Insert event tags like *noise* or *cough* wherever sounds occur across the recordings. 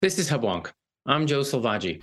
This is Hubwonk. I'm Joe Selvaggi.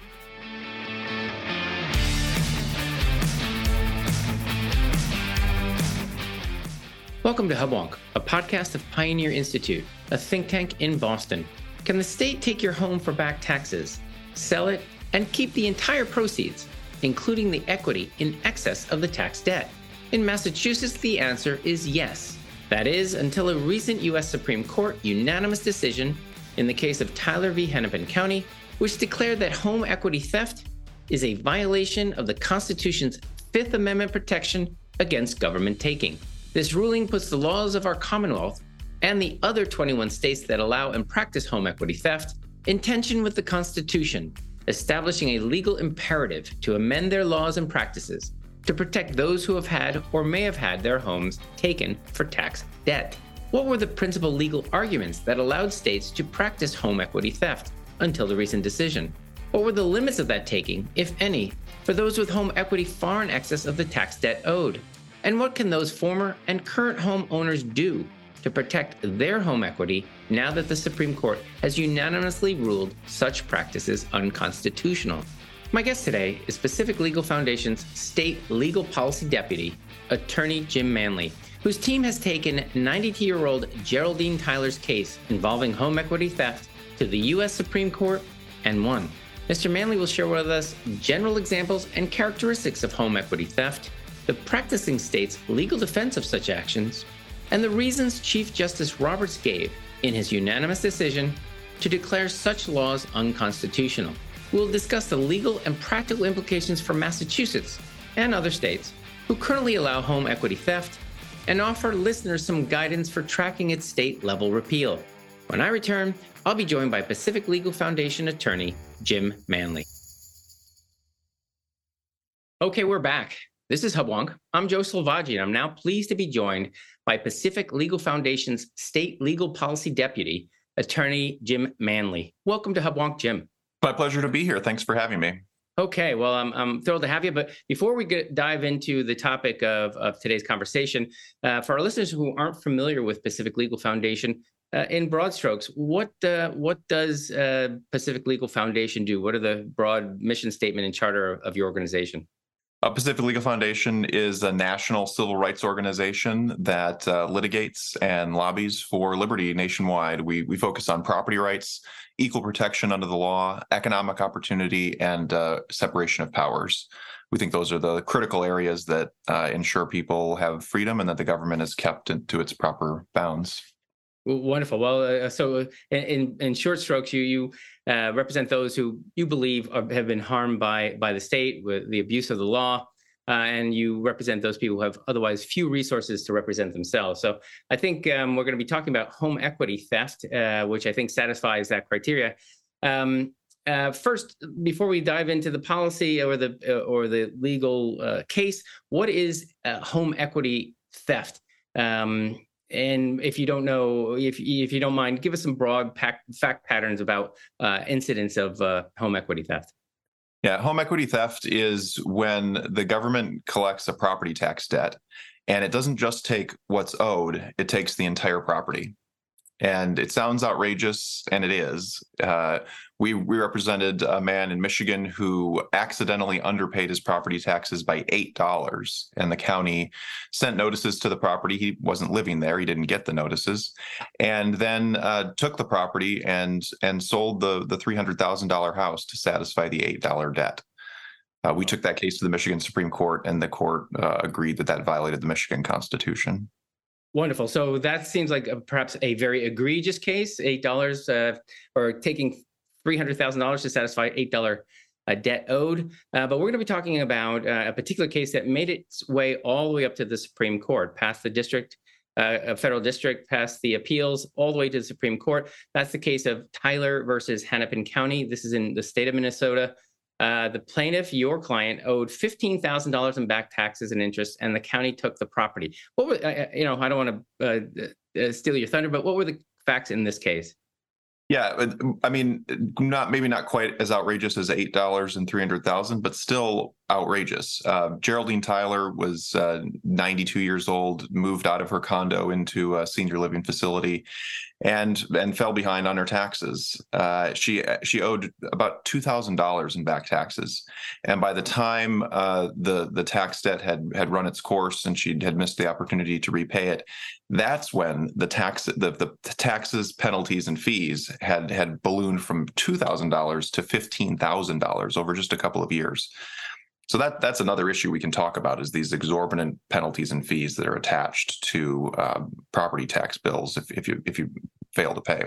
Welcome to Hubwonk, a podcast of Pioneer Institute, a think tank in Boston. Can the state take your home for back taxes, sell it, and keep the entire proceeds, including the equity in excess of the tax debt? In Massachusetts, the answer is yes. That is, until a recent U.S. Supreme Court unanimous decision in the case of Tyler v. Hennepin County, which declared that home equity theft is a violation of the Constitution's Fifth Amendment protection against government taking. This ruling puts the laws of our Commonwealth and the other 21 states that allow and practice home equity theft in tension with the Constitution, establishing a legal imperative to amend their laws and practices to protect those who have had or may have had their homes taken for tax debt. What were the principal legal arguments that allowed states to practice home equity theft until the recent decision? What were the limits of that taking, if any, for those with home equity far in excess of the tax debt owed? And what can those former and current homeowners do to protect their home equity now that the Supreme Court has unanimously ruled such practices unconstitutional? My guest today is Pacific Legal Foundation's State Legal Policy Deputy, Attorney Jim Manley whose team has taken 92 year old Geraldine Tyler's case involving home equity theft to the U.S. Supreme Court and won. Mr. Manley will share with us general examples and characteristics of home equity theft, the practicing state's legal defense of such actions, and the reasons Chief Justice Roberts gave in his unanimous decision to declare such laws unconstitutional. We'll discuss the legal and practical implications for Massachusetts and other states who currently allow home equity theft and offer listeners some guidance for tracking its state level repeal. When I return, I'll be joined by Pacific Legal Foundation attorney Jim Manley. Okay, we're back. This is Hubwonk. I'm Joe Selvaggi, and I'm now pleased to be joined by Pacific Legal Foundation's State Legal Policy Deputy, Attorney Jim Manley. Welcome to Hubwonk, Jim. My pleasure to be here. Thanks for having me. Okay, well, I'm, I'm thrilled to have you. But before we get, dive into the topic of, of today's conversation, uh, for our listeners who aren't familiar with Pacific Legal Foundation, uh, in broad strokes, what uh, what does uh, Pacific Legal Foundation do? What are the broad mission statement and charter of, of your organization? Uh, Pacific Legal Foundation is a national civil rights organization that uh, litigates and lobbies for liberty nationwide. We we focus on property rights, equal protection under the law, economic opportunity, and uh, separation of powers. We think those are the critical areas that uh, ensure people have freedom and that the government is kept to its proper bounds. Wonderful. Well, uh, so in, in short strokes, you you uh, represent those who you believe are, have been harmed by by the state with the abuse of the law, uh, and you represent those people who have otherwise few resources to represent themselves. So I think um, we're going to be talking about home equity theft, uh, which I think satisfies that criteria. Um, uh, first, before we dive into the policy or the uh, or the legal case, what is home equity theft? Um, and if you don't know, if if you don't mind, give us some broad fact patterns about uh, incidents of uh, home equity theft. Yeah, home equity theft is when the government collects a property tax debt, and it doesn't just take what's owed; it takes the entire property and it sounds outrageous, and it is. Uh, we we represented a man in Michigan who accidentally underpaid his property taxes by eight dollars, and the county sent notices to the property. He wasn't living there; he didn't get the notices, and then uh, took the property and and sold the the three hundred thousand dollar house to satisfy the eight dollar debt. Uh, we took that case to the Michigan Supreme Court, and the court uh, agreed that that violated the Michigan Constitution. Wonderful. So that seems like a, perhaps a very egregious case. Eight dollars, uh, or taking three hundred thousand dollars to satisfy eight dollar uh, debt owed. Uh, but we're going to be talking about uh, a particular case that made its way all the way up to the Supreme Court, past the district, uh, federal district, past the appeals, all the way to the Supreme Court. That's the case of Tyler versus Hennepin County. This is in the state of Minnesota. Uh, the plaintiff, your client, owed fifteen thousand dollars in back taxes and interest, and the county took the property. What were uh, you know? I don't want to uh, uh, steal your thunder, but what were the facts in this case? Yeah, I mean, not maybe not quite as outrageous as eight dollars and three hundred thousand, but still outrageous. Uh, Geraldine Tyler was uh, 92 years old, moved out of her condo into a senior living facility, and and fell behind on her taxes. Uh, she she owed about two thousand dollars in back taxes, and by the time uh, the the tax debt had had run its course and she had missed the opportunity to repay it, that's when the tax the, the taxes, penalties, and fees had had ballooned from two thousand dollars to fifteen thousand dollars over just a couple of years. So that that's another issue we can talk about is these exorbitant penalties and fees that are attached to uh, property tax bills if, if you if you fail to pay.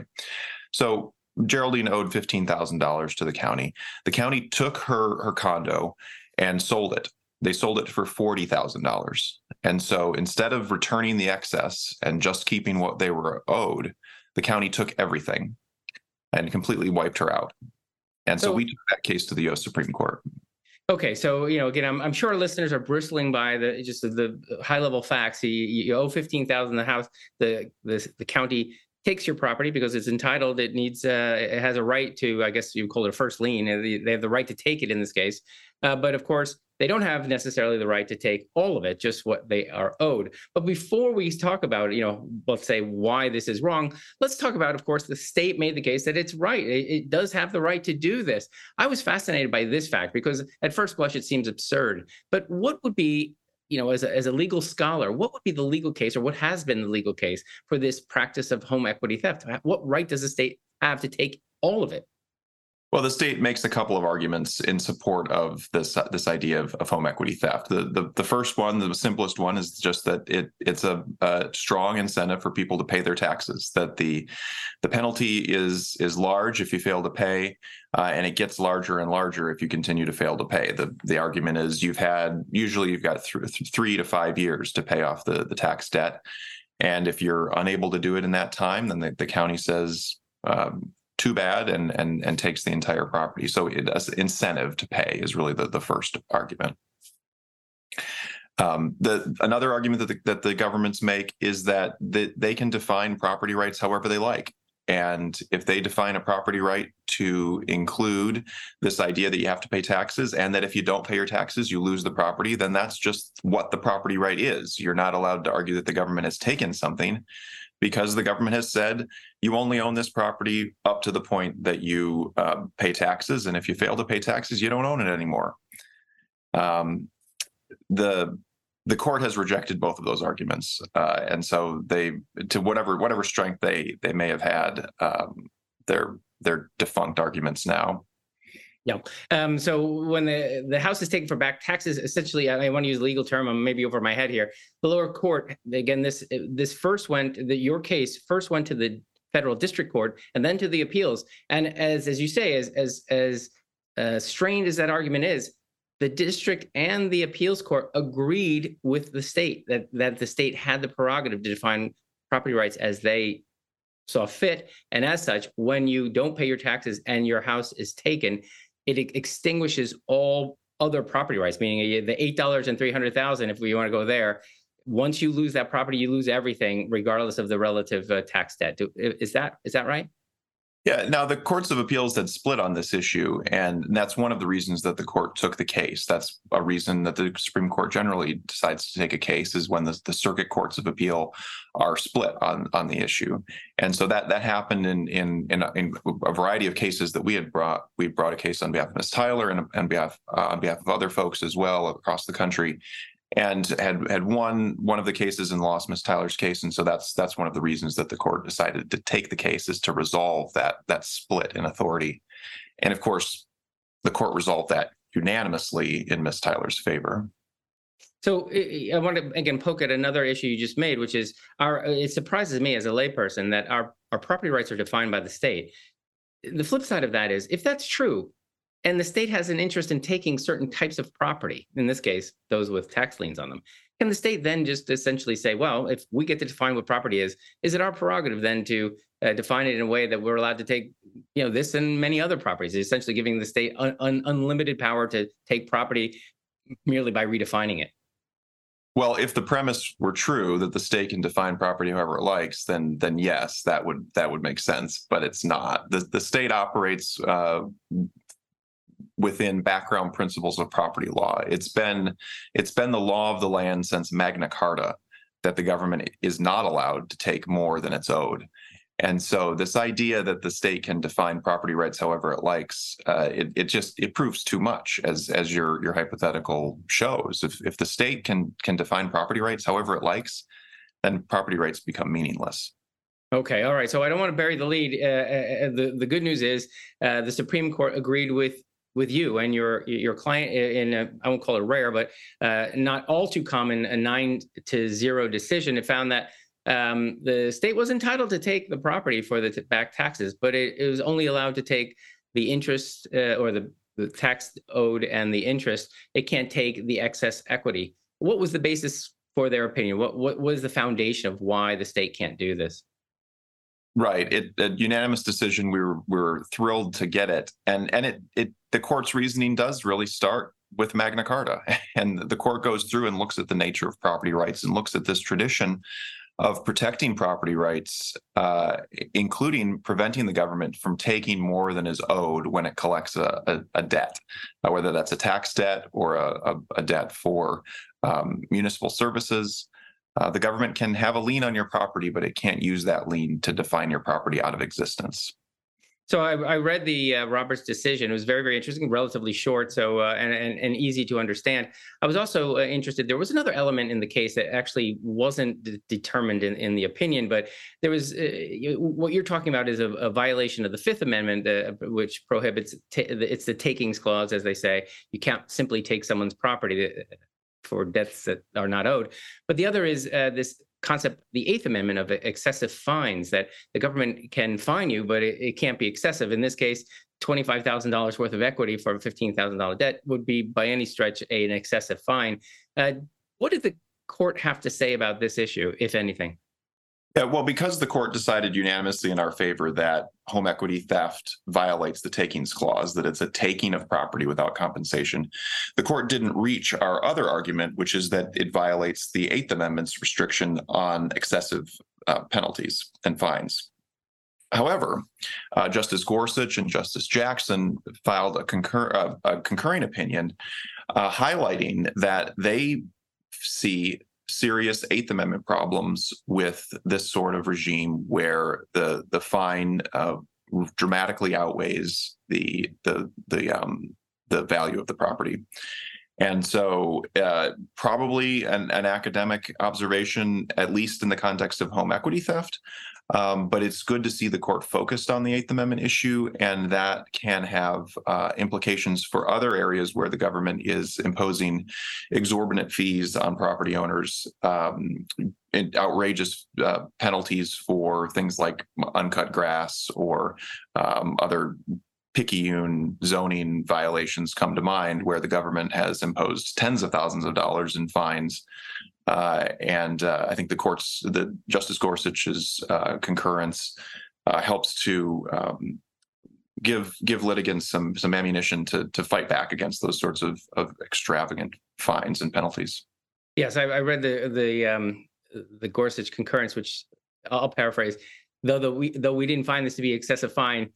So Geraldine owed fifteen thousand dollars to the county. The county took her her condo and sold it. They sold it for forty thousand dollars. And so instead of returning the excess and just keeping what they were owed, the county took everything and completely wiped her out. And so, so we took that case to the U.S. Supreme Court. Okay, so you know, again, I'm, I'm sure listeners are bristling by the just the, high level facts. You, you owe fifteen thousand. The house, the, the the county takes your property because it's entitled. It needs, uh, it has a right to, I guess you call it a first lien. They have the right to take it in this case. Uh, but of course, they don't have necessarily the right to take all of it, just what they are owed. But before we talk about, you know, let's say why this is wrong, let's talk about, of course, the state made the case that it's right. It, it does have the right to do this. I was fascinated by this fact because at first blush it seems absurd. But what would be you know, as a, as a legal scholar, what would be the legal case or what has been the legal case for this practice of home equity theft? What right does the state have to take all of it? Well, the state makes a couple of arguments in support of this this idea of, of home equity theft. The, the, the first one, the simplest one, is just that it it's a, a, strong incentive for people to pay their taxes. That the the penalty is is large if you fail to pay, uh, and it gets larger and larger if you continue to fail to pay. the The argument is you've had usually you've got th- three to five years to pay off the the tax debt, and if you're unable to do it in that time, then the, the county says. Um, too bad and and and takes the entire property. So it as incentive to pay is really the, the first argument. Um, the another argument that the, that the governments make is that the, they can define property rights however they like. And if they define a property right to include this idea that you have to pay taxes and that if you don't pay your taxes, you lose the property, then that's just what the property right is. You're not allowed to argue that the government has taken something because the government has said you only own this property up to the point that you uh, pay taxes, and if you fail to pay taxes, you don't own it anymore. Um, the the court has rejected both of those arguments, uh, and so they, to whatever whatever strength they they may have had, um, they're they're defunct arguments now. Yeah. Um, so when the, the house is taken for back taxes, essentially, I want to use legal term. I'm maybe over my head here. The lower court, again, this this first went that your case first went to the federal district court and then to the appeals. And as as you say, as as as uh, strained as that argument is, the district and the appeals court agreed with the state that that the state had the prerogative to define property rights as they saw fit. And as such, when you don't pay your taxes and your house is taken, it extinguishes all other property rights, meaning the eight dollars and three hundred thousand. If we want to go there, once you lose that property, you lose everything, regardless of the relative uh, tax debt. Is that is that right? Yeah. Now the courts of appeals had split on this issue, and that's one of the reasons that the court took the case. That's a reason that the Supreme Court generally decides to take a case is when the, the circuit courts of appeal are split on on the issue. And so that that happened in in in a, in a variety of cases that we had brought. We brought a case on behalf of Ms. Tyler and on behalf uh, on behalf of other folks as well across the country and had had won one of the cases and lost Miss Tyler's case, and so that's that's one of the reasons that the court decided to take the case is to resolve that that split in authority, and of course, the court resolved that unanimously in Miss Tyler's favor. So I want to again poke at another issue you just made, which is our. It surprises me as a layperson that our our property rights are defined by the state. The flip side of that is, if that's true, and the state has an interest in taking certain types of property, in this case, those with tax liens on them. Can the state then just essentially say, well, if we get to define what property is, is it our prerogative then to uh, define it in a way that we're allowed to take, you know, this and many other properties, essentially giving the state un- un- unlimited power to take property merely by redefining it? Well, if the premise were true that the state can define property however it likes, then then yes, that would that would make sense. But it's not. the The state operates uh, within background principles of property law. It's been it's been the law of the land since Magna Carta that the government is not allowed to take more than it's owed. And so this idea that the state can define property rights however it likes, uh, it, it just it proves too much, as as your your hypothetical shows. If if the state can can define property rights however it likes, then property rights become meaningless. Okay, all right. So I don't want to bury the lead. Uh, uh, uh the the good news is uh, the Supreme Court agreed with with you and your your client in a, I won't call it rare, but uh, not all too common a nine to zero decision. It found that um, the state was entitled to take the property for the t- back taxes, but it, it, was only allowed to take the interest uh, or the, the tax owed and the interest. It can't take the excess equity. What was the basis for their opinion? What what was the foundation of why the state can't do this? Right. It a unanimous decision. We were we were thrilled to get it, and and it it the court's reasoning does really start with Magna Carta, *laughs* and the court goes through and looks at the nature of property rights and looks at this tradition of protecting property rights, uh, including preventing the government from taking more than is owed when it collects a, a, a debt, uh, whether that's a tax debt or a, a debt for um, municipal services. Uh, the government can have a lien on your property, but it can't use that lien to define your property out of existence. So I, I read the uh, Roberts decision. It was very, very interesting, relatively short, so uh, and, and, and easy to understand. I was also uh, interested. There was another element in the case that actually wasn't d- determined in, in the opinion, but there was uh, what you're talking about is a, a violation of the Fifth Amendment, uh, which prohibits t- it's the takings clause, as they say. You can't simply take someone's property for debts that are not owed. But the other is uh, this concept, the Eighth Amendment of excessive fines, that the government can fine you, but it, it can't be excessive. In this case, $25,000 worth of equity for a $15,000 debt would be by any stretch an excessive fine. Uh, what did the court have to say about this issue, if anything? Yeah, well, because the court decided unanimously in our favor that home equity theft violates the takings clause, that it's a taking of property without compensation, the court didn't reach our other argument, which is that it violates the Eighth Amendment's restriction on excessive uh, penalties and fines. However, uh, Justice Gorsuch and Justice Jackson filed a, concur- uh, a concurring opinion uh, highlighting that they see serious Eighth Amendment problems with this sort of regime where the the fine uh, dramatically outweighs the the the um, the value of the property. And so, uh, probably an, an, academic observation, at least in the context of home equity theft, um, but it's good to see the court focused on the Eighth Amendment issue, and that can have uh, implications for other areas where the government is imposing exorbitant fees on property owners, um, outrageous uh, penalties for things like uncut grass or um, other picayune zoning violations come to mind where the government has imposed tens of thousands of dollars in fines uh, and uh, I think the courts, the Justice Gorsuch's uh, concurrence uh, helps to um, give give litigants some some ammunition to to fight back against those sorts of of extravagant fines and penalties. Yes, I, I read the the um, the Gorsuch concurrence, which I'll paraphrase. Though the we though we didn't find this to be excessive fine,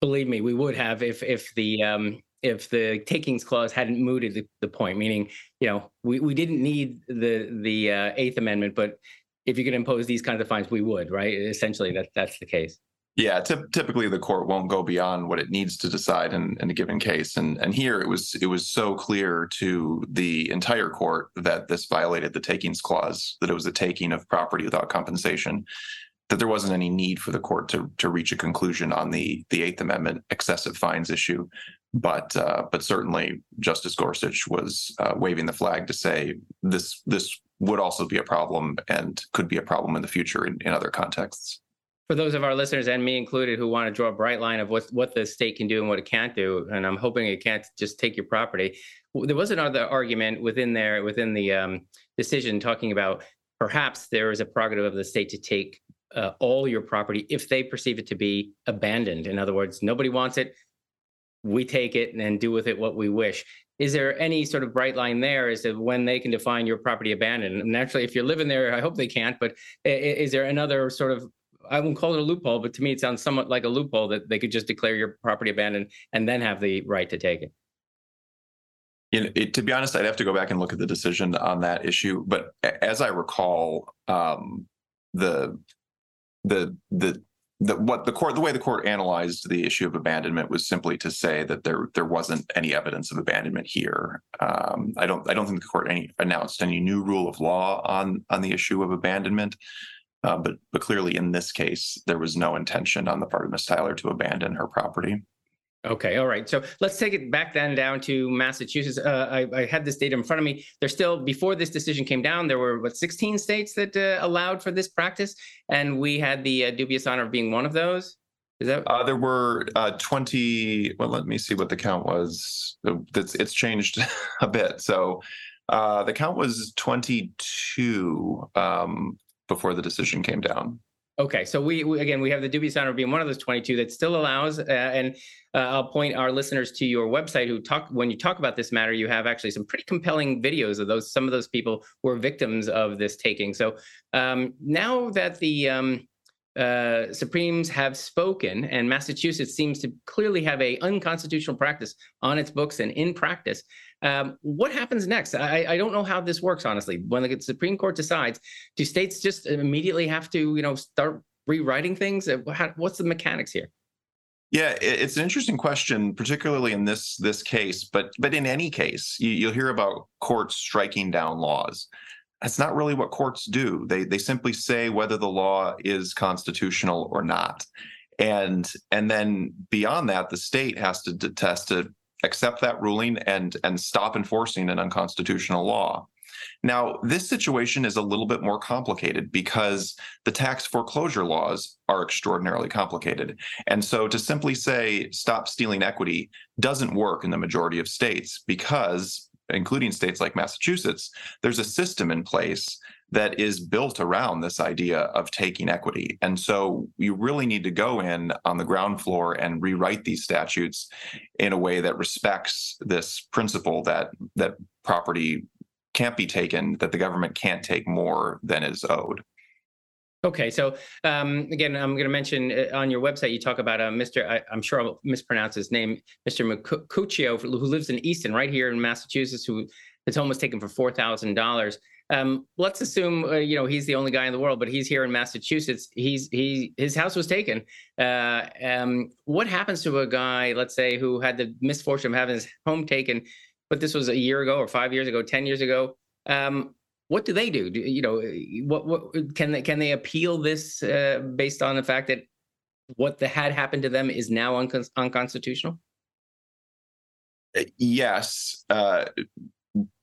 believe me, we would have if if the um, if the takings clause hadn't mooted the, the point, meaning, you know, we, we didn't need the the uh, Eighth Amendment, but if you could impose these kinds of fines, we would, right? Essentially, that that's the case. Yeah, t- typically the court won't go beyond what it needs to decide in, in a given case, and and here it was it was so clear to the entire court that this violated the takings clause, that it was a taking of property without compensation, that there wasn't any need for the court to to reach a conclusion on the the Eighth Amendment excessive fines issue but uh, but certainly Justice Gorsuch was uh, waving the flag to say this this would also be a problem and could be a problem in the future in, in other contexts. For those of our listeners and me included who want to draw a bright line of what what the state can do and what it can't do, and I'm hoping it can't just take your property. There was another argument within there within the um, decision talking about perhaps there is a prerogative of the state to take uh, all your property if they perceive it to be abandoned. In other words, nobody wants it we take it and do with it what we wish. Is there any sort of bright line there as to when they can define your property abandoned? And naturally, if you're living there, I hope they can't. But is there another sort of I won't call it a loophole, but to me, it sounds somewhat like a loophole that they could just declare your property abandoned and then have the right to take it. You know, it, to be honest, I'd have to go back and look at the decision on that issue. But as I recall, um, the the the the what the court the way the court analyzed the issue of abandonment was simply to say that there there wasn't any evidence of abandonment here. Um, I don't I don't think the court any announced any new rule of law on on the issue of abandonment. Uh, but but clearly in this case there was no intention on the part of Miss Tyler to abandon her property. Okay, all right. So let's take it back then down to Massachusetts. Uh, I, I, had this data in front of me. There's still before this decision came down, there were what 16 states that uh, allowed for this practice, and we had the uh, dubious honor of being one of those. Is that? Uh, there were uh, 20. Well, let me see what the count was. It's, it's changed *laughs* a bit. So uh, the count was 22 um, before the decision came down. Okay, so we, we, again we have the honor of being one of those 22 that still allows, uh, and uh, I'll point our listeners to your website who talk when you talk about this matter. You have actually some pretty compelling videos of those some of those people who are victims of this taking. So um, now that the um, uh, Supremes have spoken, and Massachusetts seems to clearly have a unconstitutional practice on its books and in practice. Um, what happens next? I, I, don't know how this works, honestly. When the Supreme Court decides, do states just immediately have to, you know, start rewriting things? Uh, how, what's the mechanics here? Yeah, it's an interesting question, particularly in this this case. But but in any case, you, you'll hear about courts striking down laws. That's not really what courts do. They they simply say whether the law is constitutional or not, and and then beyond that, the state has to test to accept that ruling and and stop enforcing an unconstitutional law. Now, this situation is a little bit more complicated because the tax foreclosure laws are extraordinarily complicated. And so to simply say stop stealing equity doesn't work in the majority of states because including states like Massachusetts, there's a system in place that is built around this idea of taking equity. And so you really need to go in on the ground floor and rewrite these statutes in a way that respects this principle that that property can't be taken, that the government can't take more than is owed. Okay, so um, again, I'm going to mention uh, on your website you talk about uh, Mr. I, am sure I'll mispronounce his name, Mr. Micuccio, who lives in Easton, right here in Massachusetts, who his home was taken for four thousand dollars. Um, let's assume uh, you know he's the only guy in the world, but he's here in Massachusetts. He's he his house was taken. Uh, um, what happens to a guy, let's say, who had the misfortune of having his home taken, but this was a year ago or five years ago, ten years ago? What do they do? do? You know, what what can they can they appeal this uh, based on the fact that what the, had happened to them is now uncon- unconstitutional? Uh, yes, uh,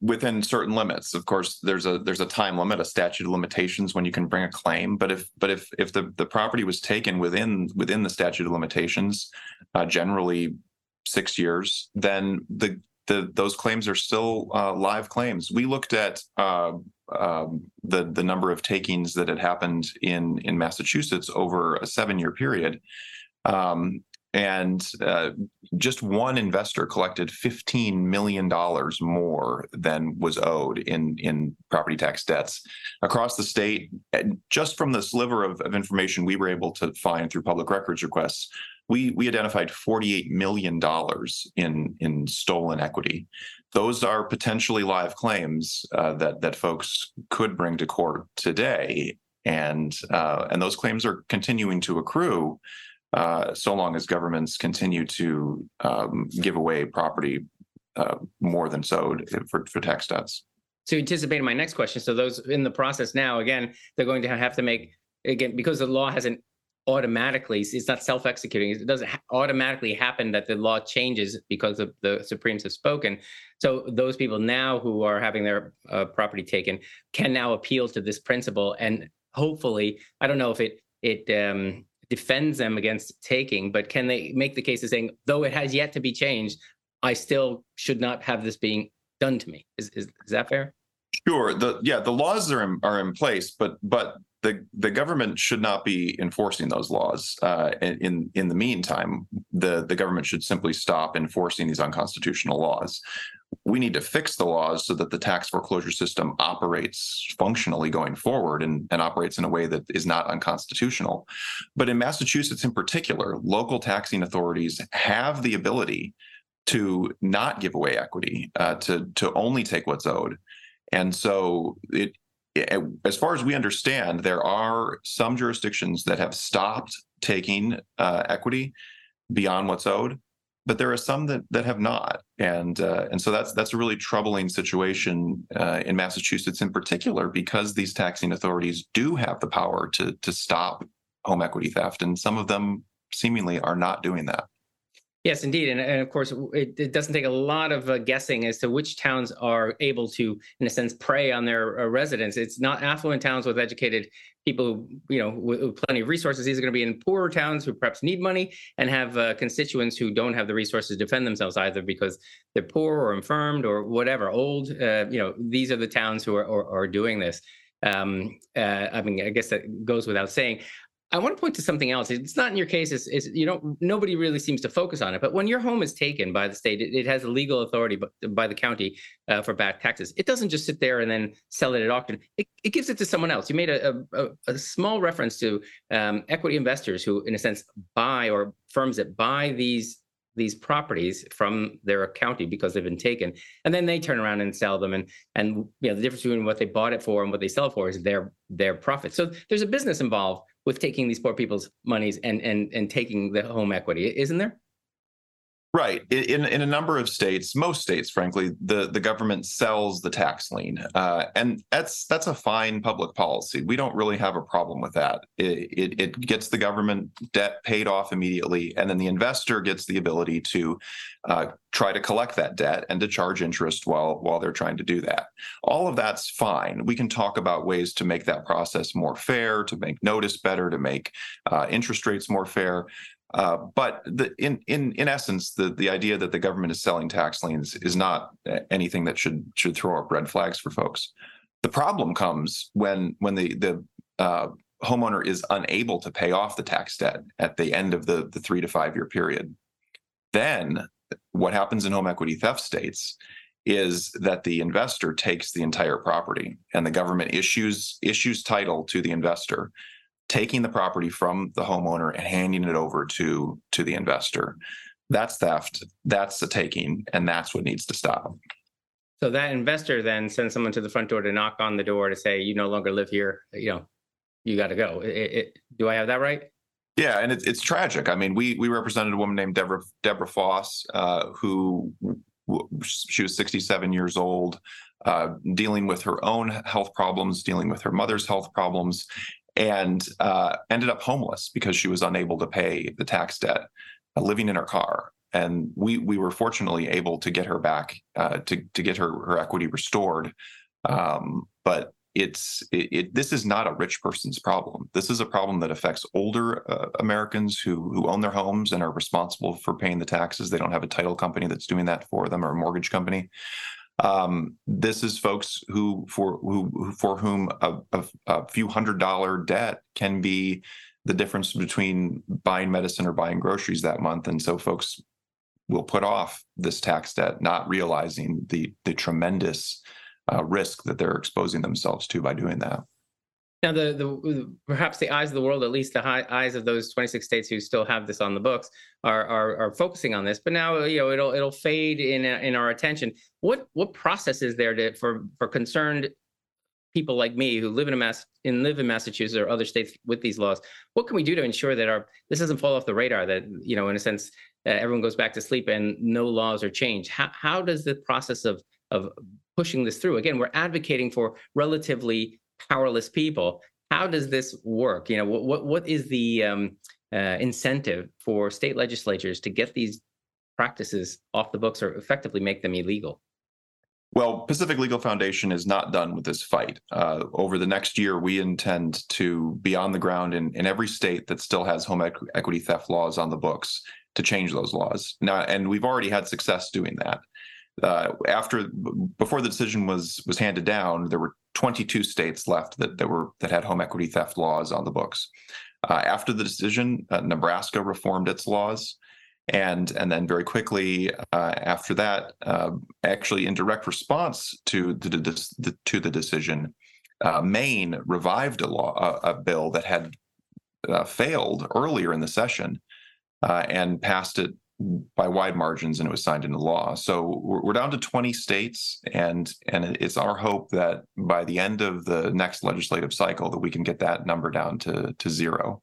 within certain limits. Of course, there's a there's a time limit, a statute of limitations when you can bring a claim. But if but if if the the property was taken within within the statute of limitations, uh, generally six years, then the the those claims are still uh, live claims. We looked at uh, um, the the number of takings that had happened in in Massachusetts over a seven year period. Um, and uh, just one investor collected $15 million more than was owed in, in property tax debts across the state. Just from the sliver of, of information we were able to find through public records requests, we, we identified $48 million in, in stolen equity. Those are potentially live claims uh, that, that folks could bring to court today. And, uh, and those claims are continuing to accrue uh, so long as governments continue to um, give away property uh, more than sowed for, for tax debts. So you anticipated my next question. So those in the process now, again, they're going to have to make again because the law hasn't automatically it's not self-executing it doesn't automatically happen that the law changes because of the supremes have spoken so those people now who are having their uh, property taken can now appeal to this principle and hopefully i don't know if it it um, defends them against taking, but can they make the case of saying, though it has yet to be changed, I still should not have this being done to me? Is is, is that fair? Sure. The yeah, the laws are in, are in place, but but the the government should not be enforcing those laws. Uh, in in the meantime, the the government should simply stop enforcing these unconstitutional laws we need to fix the laws so that the tax foreclosure system operates functionally going forward and, and operates in a way that is not unconstitutional. But in Massachusetts, in particular, local taxing authorities have the ability to not give away equity, uh, to to only take what's owed. And so it, as far as we understand, there are some jurisdictions that have stopped taking uh, equity beyond what's owed, but there are some that that have not, and uh, and so that's that's a really troubling situation uh, in Massachusetts in particular because these taxing authorities do have the power to to stop home equity theft, and some of them seemingly are not doing that. Yes, indeed, and, and of course, it, it, doesn't take a lot of uh, guessing as to which towns are able to, in a sense, prey on their uh, residents. It's not affluent towns with educated people, you know, with, with, plenty of resources. These are going to be in poorer towns who perhaps need money and have uh, constituents who don't have the resources to defend themselves either because they're poor or infirmed or whatever, old. Uh, you know, these are the towns who are, are, are doing this. Um, uh, I mean, I guess that goes without saying. I want to point to something else. It's not in your case. It's, you know nobody really seems to focus on it. But when your home is taken by the state, it, it has a legal authority by the county uh, for back taxes. It doesn't just sit there and then sell it at auction. It, it gives it to someone else. You made a, a, a small reference to um, equity investors who, in a sense, buy or firms that buy these these properties from their county because they've been taken and then they turn around and sell them and and you know the difference between what they bought it for and what they sell for is their their profit so there's a business involved with taking these poor people's monies and and and taking the home equity, isn't there? Right. In in a number of states, most states, frankly, the, the government sells the tax lien, uh, and that's that's a fine public policy. We don't really have a problem with that. It, it, it gets the government debt paid off immediately, and then the investor gets the ability to uh, try to collect that debt and to charge interest while while they're trying to do that. All of that's fine. We can talk about ways to make that process more fair, to make notice better, to make uh, interest rates more fair. Uh, but the, in in in essence, the the idea that the government is selling tax liens is not anything that should should throw up red flags for folks. The problem comes when when the the uh, homeowner is unable to pay off the tax debt at the end of the the three to five year period. Then what happens in home equity theft states is that the investor takes the entire property and the government issues issues title to the investor taking the property from the homeowner and handing it over to to the investor. That's theft that's the taking and that's what needs to stop so that investor then sends someone to the front door to knock on the door to say you no longer live here. You know you got to go it, it, do i have that right? Yeah and it's, it's tragic. I mean we we represented a woman named deborah deborah foss uh, who she was 67 years old uh, dealing with her own health problems, dealing with her mother's health problems, and uh, ended up homeless because she was unable to pay the tax debt, uh, living in her car. And we we were fortunately able to get her back uh, to to get her her equity restored. Um, but it's it, it, this is not a rich person's problem. This is a problem that affects older uh, Americans who who own their homes and are responsible for paying the taxes. They don't have a title company that's doing that for them or a mortgage company. Um, this is folks who for who for whom a, a, a, few hundred dollar debt can be the difference between buying medicine or buying groceries that month, and so folks will put off this tax debt, not realizing the the tremendous uh, risk that they're exposing themselves to by doing that. Now, the, the perhaps the eyes of the world, at least the high, eyes of those 26 states who still have this on the books, are, are are focusing on this. But now, you know, it'll it'll fade in in our attention. What what process is there to for for concerned people like me who live in a mass in live in Massachusetts or other states with these laws? What can we do to ensure that our this doesn't fall off the radar? That you know, in a sense, uh, everyone goes back to sleep and no laws are changed. How how does the process of of pushing this through? Again, we're advocating for relatively powerless people. How does this work? You know, what what, what is the um, uh, incentive for state legislatures to get these practices off the books or effectively make them illegal? Well, Pacific Legal Foundation is not done with this fight. Uh, over the next year, we intend to be on the ground in, in every state that still has home equ- equity theft laws on the books to change those laws. Now, and we've already had success doing that. Uh, after before the decision was was handed down, there were 22 states left that, that were that had home equity theft laws on the books. Uh, after the decision, uh, Nebraska reformed its laws, and and then very quickly uh, after that, uh, actually in direct response to the, the to the decision, uh, Maine revived a law a, a bill that had failed earlier in the session and passed it by wide margins and it was signed into law. So we're, down to 20 states, and and it's our hope that by the end of the next legislative cycle that we can get that number down to to zero.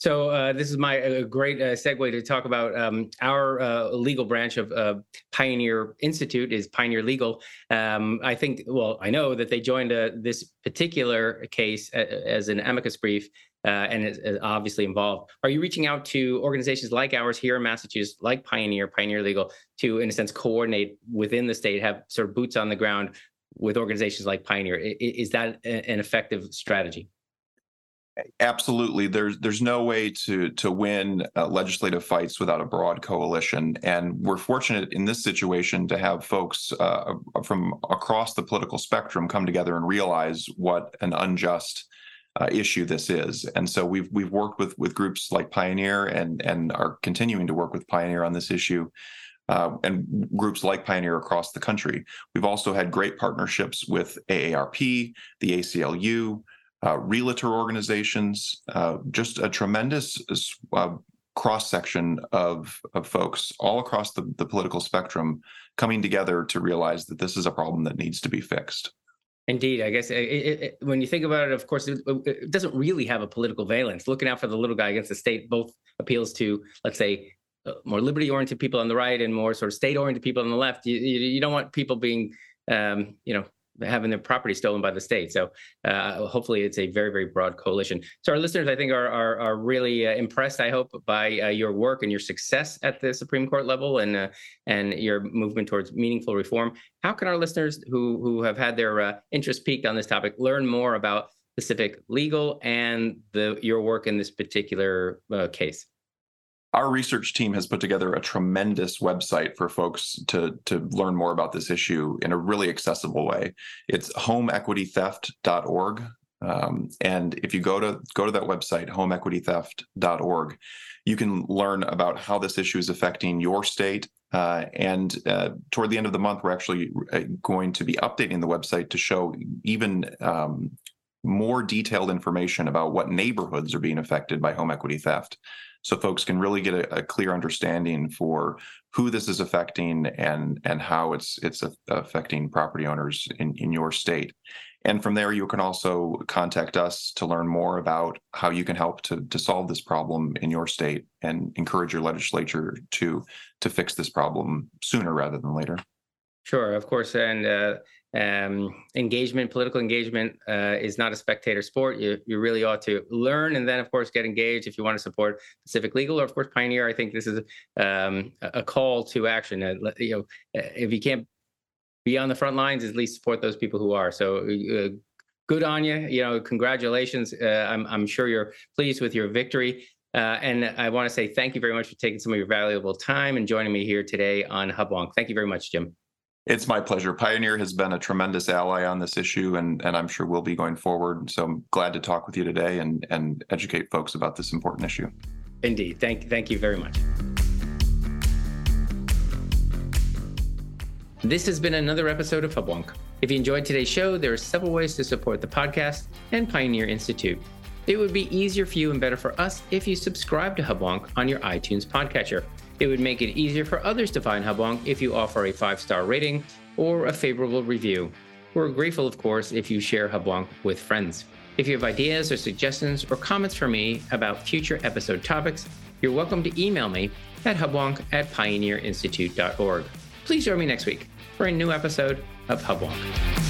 So uh, this is my a great uh, segue to talk about um, our uh, legal branch of uh, Pioneer Institute is Pioneer Legal. Um, I think, well, I know that they joined uh, this particular case as an amicus brief uh, and is, is, obviously involved. Are you reaching out to organizations like ours here in Massachusetts, like Pioneer, Pioneer Legal, to in a sense coordinate within the state, have sort of boots on the ground with organizations like Pioneer? Is that an effective strategy? Absolutely, there's there's no way to to win uh, legislative fights without a broad coalition, and we're fortunate in this situation to have folks uh, from across the political spectrum come together and realize what an unjust uh, issue this is. And so we've we've worked with with groups like Pioneer and and are continuing to work with Pioneer on this issue. Uh, and groups like Pioneer across the country. We've also had great partnerships with AARP, the ACLU, uh, realtor organizations, uh, just a tremendous uh, cross section of, of folks all across the, the political spectrum coming together to realize that this is a problem that needs to be fixed. Indeed, I guess it, it, it, when you think about it, of course, it, doesn't really have a political valence. Looking out for the little guy against the state both appeals to, let's say, uh, more liberty-oriented people on the right and more sort of state-oriented people on the left. You, you, you don't want people being, um, you know, having their property stolen by the state. So uh, hopefully it's a very, very broad coalition. So our listeners, I think, are are, are really uh, impressed. I hope by uh, your work and your success at the Supreme Court level and uh, and your movement towards meaningful reform. How can our listeners who who have had their uh, interest piqued on this topic learn more about Pacific Legal and the your work in this particular uh, case? Our research team has put together a tremendous website for folks to to learn more about this issue in a really accessible way. It's homeequitytheft.org. Um, and if you go to go to that website, homeequitytheft.org, you can learn about how this issue is affecting your state. Uh, and uh, toward the end of the month, we're actually uh, going to be updating the website to show even um, more detailed information about what neighborhoods are being affected by home equity theft so folks can really get a, a, clear understanding for who this is affecting and and how it's it's affecting property owners in, in your state. And from there, you can also contact us to learn more about how you can help to, to solve this problem in your state and encourage your legislature to to fix this problem sooner rather than later. Sure, of course, and uh, um, engagement, political engagement uh, is not a spectator sport. You, you really ought to learn and then, of course, get engaged if you want to support Pacific Legal or, of course, Pioneer. I think this is um, a call to action. Uh, you know, if you can't be on the front lines, at least support those people who are. So, uh, good on you. You know, congratulations. Uh, I'm, I'm sure you're pleased with your victory. Uh, and I want to say thank you very much for taking some of your valuable time and joining me here today on Hubwonk. Thank you very much, Jim. It's my pleasure. Pioneer has been a tremendous ally on this issue, and, and I'm sure we'll be going forward. So I'm glad to talk with you today and, and educate folks about this important issue. Indeed. Thank, thank you very much. This has been another episode of Hubwonk. If you enjoyed today's show, there are several ways to support the podcast and Pioneer Institute. It would be easier for you and better for us if you subscribe to Hubwonk on your iTunes podcatcher. It would make it easier for others to find Hubwonk if you offer a five star rating or a favorable review. We're grateful, of course, if you share Hubwonk with friends. If you have ideas or suggestions or comments for me about future episode topics, you're welcome to email me at hubwonk at pioneerinstitute.org. Please join me next week for a new episode of Hubwonk.